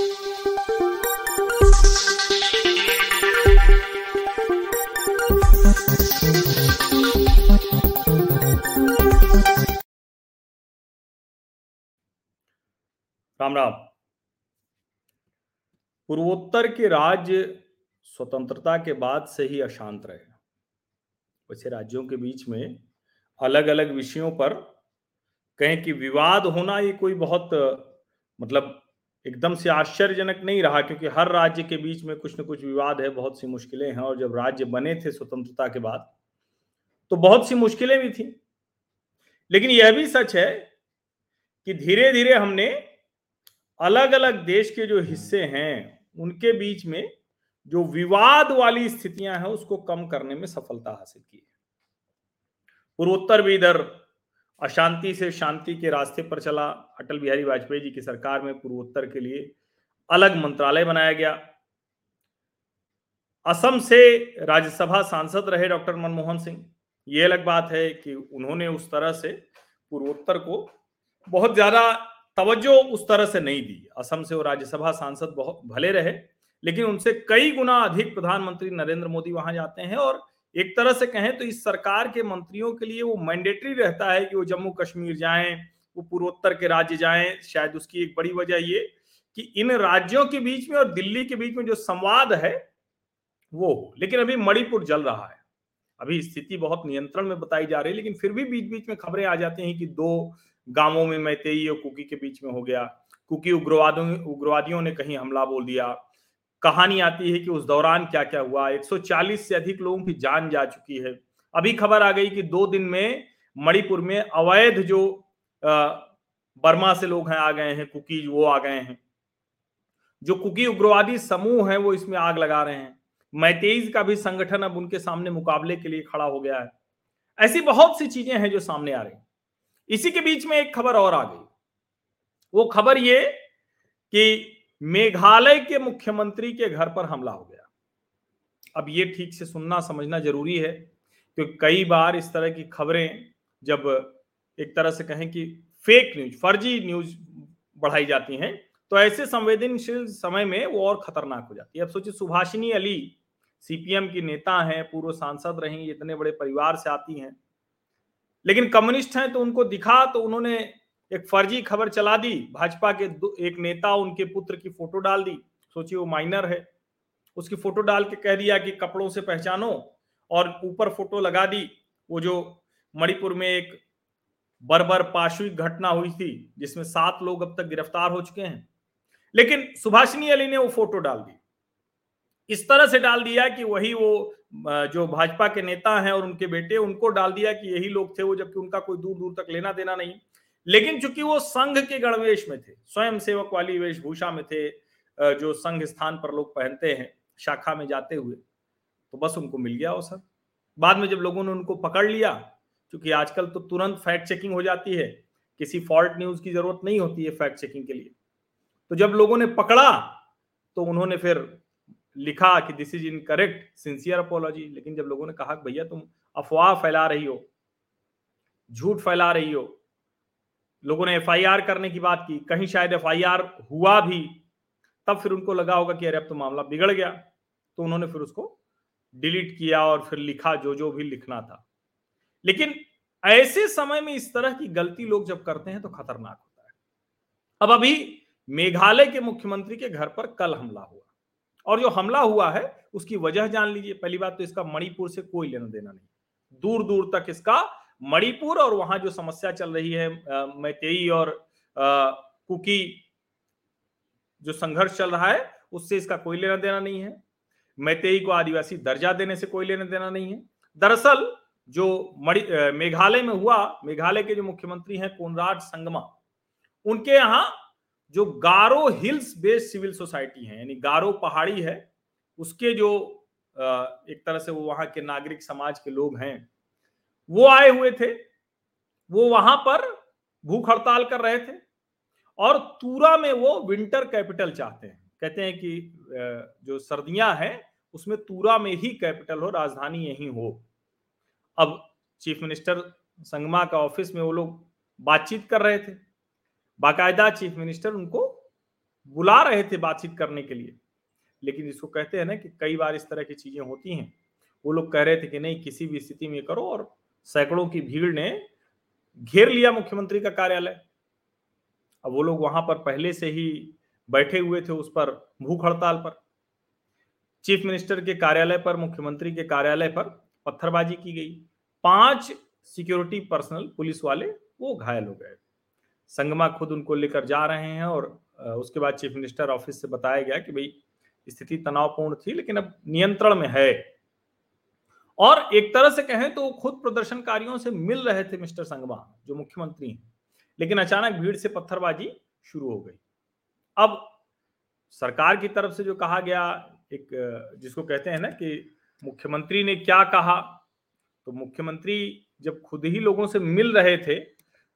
राम राम पूर्वोत्तर के राज्य स्वतंत्रता के बाद से ही अशांत रहे। वैसे राज्यों के बीच में अलग अलग विषयों पर कहें कि विवाद होना ये कोई बहुत मतलब एकदम से आश्चर्यजनक नहीं रहा, क्योंकि हर राज्य के बीच में कुछ न कुछ विवाद है, बहुत सी मुश्किलें हैं, और जब राज्य बने थे स्वतंत्रता के बाद तो बहुत सी मुश्किलें भी थी। लेकिन यह भी सच है कि धीरे धीरे हमने अलग अलग देश के जो हिस्से हैं, उनके बीच में जो विवाद वाली स्थितियाँ हैं, उसको कम करने में सफलता हासिल की है। पूर्वोत्तर भी इधर अशांति से शांति के रास्ते पर चला अटल बिहारी वाजपेयी जी की सरकार में पूर्वोत्तर के लिए अलग मंत्रालय बनाया गया। असम से राज्यसभा सांसद रहे डॉक्टर मनमोहन सिंह। ये अलग बात है कि उन्होंने उस तरह से पूर्वोत्तर को बहुत ज़्यादा तवज्जो उस तरह से नहीं दी। असम से वो राज्यसभा सांसद बहुत भले रहे, लेकिन उनसे कई गुना अधिक प्रधानमंत्री नरेंद्र मोदी वहाँ जाते हैं और एक तरह से कहें तो इस सरकार के मंत्रियों के लिए वो मैंडेटरी रहता है कि वो जम्मू कश्मीर जाएँ, वो पूर्वोत्तर के राज्य जाएँ। शायद उसकी एक बड़ी वजह ये कि इन राज्यों के बीच में और दिल्ली के बीच में जो संवाद है, वो हो। लेकिन अभी मणिपुर जल रहा है। अभी स्थिति बहुत नियंत्रण में बताई जा रही है, लेकिन फिर भी बीच बीच में खबरें आ जाती हैं कि दो गाँवों में मैतेई और कुकी के बीच में हो गया। कुकी उग्रवादियों उग्रवादियों ने कहीं हमला बोल दिया। कहानी आती है कि उस दौरान क्या क्या हुआ। 140 से अधिक लोगों की जान जा चुकी है। अभी खबर आ गई कि दो दिन में मणिपुर में अवैध जो बर्मा से लोग हैं, आ गए हैं, कुकी वो आ गए हैं। जो कुकी उग्रवादी समूह है, वो इसमें आग लगा रहे हैं। मैतेईज का भी संगठन अब उनके सामने मुकाबले के लिए खड़ा हो गया है। ऐसी बहुत सी चीज़ें हैं जो सामने आ रही इसी के बीच में एक खबर और आ गई। वो खबर ये कि मेघालय के मुख्यमंत्री के घर पर हमला हो गया। अब ये ठीक से सुनना, समझना ज़रूरी है, क्योंकि कई बार इस तरह की खबरें जब एक तरह से कहें कि फेक न्यूज़ फर्जी न्यूज़ बढ़ाई जाती हैं तो ऐसे संवेदनशील समय में वो और खतरनाक हो जाती है। अब सोचिए, सुभाषिनी अली सीपीएम की नेता हैं, पूर्व सांसद रही, इतने बड़े परिवार से आती हैं, लेकिन कम्युनिस्ट हैं तो उनको दिखा तो उन्होंने एक फर्जी खबर चला दी, भाजपा के एक नेता उनके पुत्र की फ़ोटो डाल दी। सोचिए, वो माइनर है। उसकी फ़ोटो डाल के कह दिया कि कपड़ों से पहचानो और ऊपर फ़ोटो लगा दी। वो जो मणिपुर में एक बर्बर पाशविक घटना हुई थी, जिसमें सात लोग अब तक गिरफ़्तार हो चुके हैं। लेकिन सुभाषिनी अली ने वो फ़ोटो डाल दी। इस तरह से डाल दिया कि वही वो जो भाजपा के नेता हैं और उनके बेटे, उनको डाल दिया कि यही लोग थे वो, जबकि उनका कोई दूर दूर तक लेना देना नहीं। लेकिन चूँकि वो संघ के गणवेश में थे स्वयं सेवक वाली वेशभूषा में थे जो संघ स्थान पर लोग पहनते हैं, शाखा में जाते हुए तो बस उनको मिल गया वो सर बाद में जब लोगों ने उनको पकड़ लिया क्योंकि आजकल तो तुरंत फैक्ट चेकिंग हो जाती है, किसी फॉल्ट न्यूज़ की ज़रूरत नहीं होती है फैक्ट चेकिंग के लिए। तो जब लोगों ने पकड़ा तो उन्होंने फिर लिखा कि this is incorrect sincere apology लेकिन जब लोगों ने कहा भैया तुम अफवाह फैला रही हो, झूठ फैला रही हो लोगों ने एफआईआर करने की बात की, कहीं शायद एफआईआर हुआ भी, तब फिर उनको लगा होगा कि अरे अब तो मामला बिगड़ गया। तो उन्होंने फिर उसको डिलीट किया और फिर लिखा जो जो भी लिखना था। लेकिन ऐसे समय में इस तरह की गलती लोग जब करते हैं तो खतरनाक होता है। अब अभी मेघालय के मुख्यमंत्री के घर पर कल हमला हुआ। और जो हमला हुआ है, उसकी वजह जान लीजिए। पहली बात तो इसका मणिपुर से कोई लेना देना नहीं। दूर दूर तक इसका मणिपुर और वहाँ जो समस्या चल रही है मैतेई और कुकी जो संघर्ष चल रहा है, उससे इसका कोई लेना देना नहीं है। मैतेई को आदिवासी दर्जा देने से कोई लेना देना नहीं है। दरअसल जो मेघालय में हुआ, मेघालय के जो मुख्यमंत्री हैं कोनराड संगमा, उनके यहाँ जो Garo hills based civil society है, यानी गारो पहाड़ी है, उसके जो एक तरह से वो वहाँ के नागरिक समाज के लोग हैं वो आए हुए थे, वो वहाँ पर भूख हड़ताल कर रहे थे और तूरा में वो विंटर कैपिटल चाहते हैं। कहते हैं कि जो सर्दियाँ हैं, उसमें तूरा में ही कैपिटल हो, राजधानी यही हो। अब चीफ मिनिस्टर संगमा का ऑफ़िस में वो लोग बातचीत कर रहे थे। बाकायदा चीफ मिनिस्टर उनको बुला रहे थे बातचीत करने के लिए। लेकिन जिसको कहते हैं ना कि कई बार इस तरह की चीज़ें होती हैं। वो लोग कह रहे थे कि नहीं, किसी भी स्थिति में करो और सैकड़ों की भीड़ ने घेर लिया मुख्यमंत्री का कार्यालय। अब वो लोग वहाँ पर पहले से ही बैठे हुए थे उस पर भूख हड़ताल पर। चीफ मिनिस्टर के कार्यालय पर, मुख्यमंत्री के कार्यालय पर पत्थरबाजी की गई। पाँच सिक्योरिटी पर्सनल पुलिस वाले वो घायल हो गए। संगमा खुद उनको लेकर जा रहे हैं और उसके बाद चीफ मिनिस्टर ऑफ़िस से बताया गया कि भाई, स्थिति तनावपूर्ण थी, लेकिन अब नियंत्रण में है। और एक तरह से कहें तो खुद प्रदर्शनकारियों से मिल रहे थे मिस्टर संगमा, जो मुख्यमंत्री हैं। लेकिन अचानक भीड़ से पत्थरबाजी शुरू हो गई। अब सरकार की तरफ़ से जो कहा गया, एक, जिसको कहते हैं ना कि मुख्यमंत्री ने क्या कहा तो मुख्यमंत्री जब खुद ही लोगों से मिल रहे थे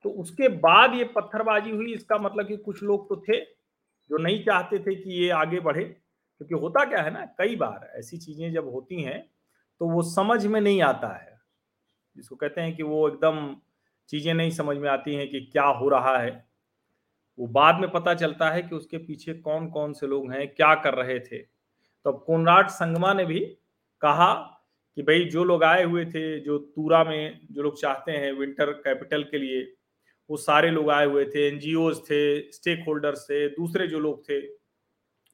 तो उसके बाद ये पत्थरबाजी हुई। इसका मतलब कि कुछ लोग तो थे जो नहीं चाहते थे कि ये आगे बढ़े, क्योंकि होता क्या है ना, कई बार ऐसी चीज़ें जब होती हैं तो वो समझ में नहीं आता है। जिसको कहते हैं कि वो एकदम चीज़ें नहीं समझ में आती हैं कि क्या हो रहा है। वो बाद में पता चलता है कि उसके पीछे कौन कौन से लोग हैं, क्या कर रहे थे। तो अब कोनराट संगमा ने भी कहा कि भाई, जो लोग आए हुए थे, जो तूरा में जो लोग चाहते हैं विंटर कैपिटल के लिए, वो सारे लोग आए हुए थे एनजीओ थे स्टेक होल्डर्स थे, दूसरे जो लोग थे,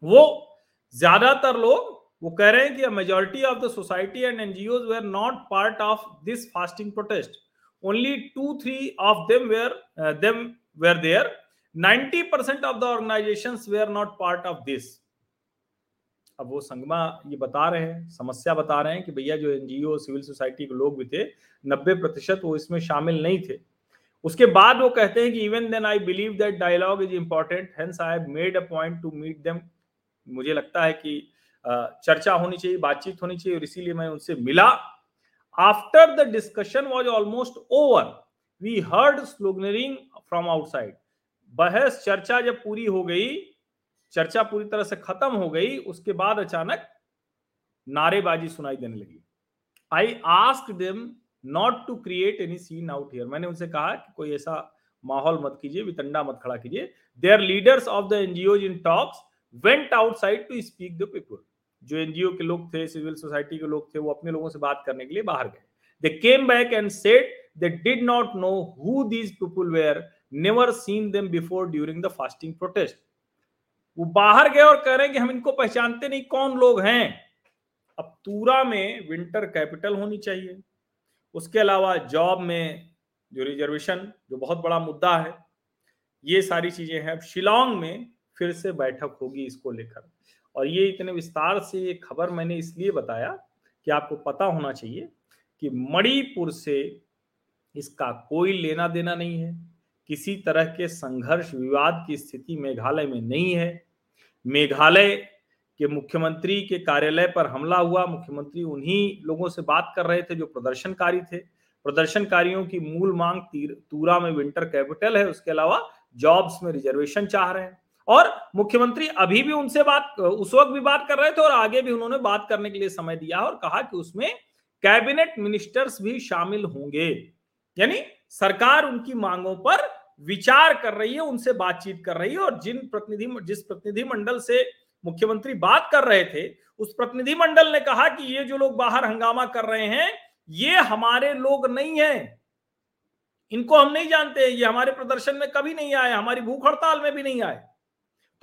वो ज़्यादातर लोग वो कह रहे हैं कि majority of the society and NGO were not part of this fasting protest only two three of them were them were there 90 percent of the organisation were not part of this अब वो संगमा ये बता रहे हैं, समस्या बता रहे हैं कि भैया जो एनजीओ सिविल सोसाइटी के लोग भी थे, नब्बे प्रतिशत वो इसमें शामिल नहीं थे। उसके बाद वो कहते हैं कि even then I believe that dialogue is important hence I have made a point to meet them मुझे लगता है कि चर्चा होनी चाहिए, बातचीत होनी चाहिए और इसीलिए मैं उनसे मिला। After the discussion was almost over we heard sloganeering from outside बहस, चर्चा जब पूरी हो गई, चर्चा पूरी तरह से खत्म हो गई, उसके बाद अचानक नारेबाजी सुनाई देने लगी। I ask them not to create any scene out here मैंने उनसे कहा कि कोई ऐसा माहौल मत कीजिए, वितंडा मत खड़ा कीजिए। They are leaders of the NGO in talks went outside to speak the people जो एनजीओ के लोग थे सिविल सोसाइटी के लोग थे, वो अपने लोगों से बात करने के लिए बाहर गए। They came back and said they did not know who these people were never seen them before during the fasting protest वो बाहर गए और कह रहे हैं कि हम इनको पहचानते नहीं, कौन लोग हैं? अब तूरा में विंटर कैपिटल होनी चाहिए। उसके अलावा जॉब में जो रिजर्वेशन जो बहुत बड़ा मुद्दा है, ये सारी चीज़ें हैं। अब शिलोंग में फिर से बैठक होगी इसको लेकर। और ये इतने विस्तार से ये खबर मैंने इसलिए बताया कि आपको पता होना चाहिए कि मणिपुर से इसका कोई लेना देना नहीं है। किसी तरह के संघर्ष विवाद की स्थिति मेघालय में नहीं है। मेघालय के मुख्यमंत्री के कार्यालय पर हमला हुआ। मुख्यमंत्री उन्हीं लोगों से बात कर रहे थे जो प्रदर्शनकारी थे। प्रदर्शनकारियों की मूल मांग तीर, तूरा में विंटर कैपिटल है। उसके अलावा जॉब्स में रिजर्वेशन चाह रहे हैं। और मुख्यमंत्री अभी भी उनसे बात, उस वक्त भी बात कर रहे थे और आगे भी उन्होंने बात करने के लिए समय दिया और कहा कि उसमें कैबिनेट मिनिस्टर्स भी शामिल होंगे। यानी सरकार उनकी मांगों पर विचार कर रही है, उनसे बातचीत कर रही है और जिन प्रतिनिधि, जिस प्रतिनिधि मंडल से मुख्यमंत्री बात कर रहे थे, उस प्रतिनिधि मंडल ने कहा कि ये जो लोग बाहर हंगामा कर रहे हैं, ये हमारे लोग नहीं है। इनको हम नहीं जानते, ये हमारे प्रदर्शन में कभी नहीं आए, हमारी भूख हड़ताल में भी नहीं आए।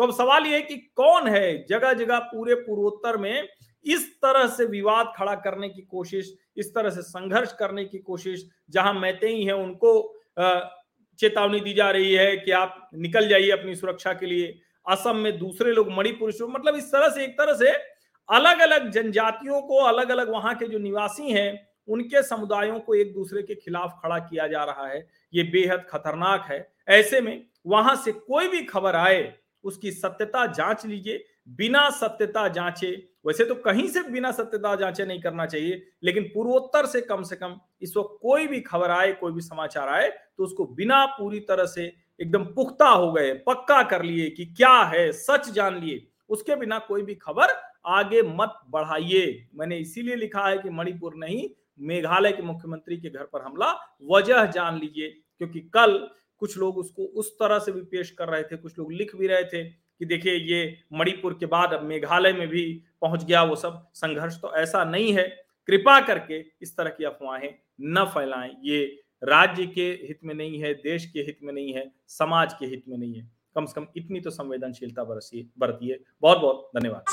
तो अब सवाल यह है कि कौन है जगह जगह पूरे पूर्वोत्तर में इस तरह से विवाद खड़ा करने की कोशिश, इस तरह से संघर्ष करने की कोशिश, जहाँ मैतेई है उनको चेतावनी दी जा रही है कि आप निकल जाइए अपनी सुरक्षा के लिए। असम में दूसरे लोग मणिपुर मतलब इस तरह से, एक तरह से अलग अलग जनजातियों को अलग अलग वहाँ के जो निवासी हैं, उनके समुदायों को एक दूसरे के खिलाफ खड़ा किया जा रहा है। ये बेहद खतरनाक है। ऐसे में वहाँ से कोई भी खबर आए उसकी सत्यता जाँच लीजिए, बिना सत्यता जांचे। वैसे तो कहीं से बिना सत्यता जांचे नहीं करना चाहिए, लेकिन पूर्वोत्तर से कम से कम इस वक्त कोई भी खबर आए, कोई भी समाचार आए तो उसको बिना पूरी तरह से एकदम पुख्ता हो गए, पक्का कर लिए कि क्या है, सच जान लिए। उसके बिना कोई भी खबर आगे मत बढ़ाइए। मैंने इसीलिए लिखा है कि मणिपुर नहीं, मेघालय के मुख्यमंत्री के घर पर हमला, वजह जान लीजिए, क्योंकि कल कुछ लोग उसको उस तरह से भी पेश कर रहे थे, कुछ लोग लिख भी रहे थे कि देखिए ये मणिपुर के बाद अब मेघालय में भी पहुँच गया वो सब संघर्ष तो ऐसा नहीं है। कृपा करके इस तरह की अफवाहें न फैलाएँ। ये राज्य के हित में नहीं है, देश के हित में नहीं है, समाज के हित में नहीं है। कम से कम इतनी तो संवेदनशीलता बरसिए बरतिए बहुत बहुत धन्यवाद।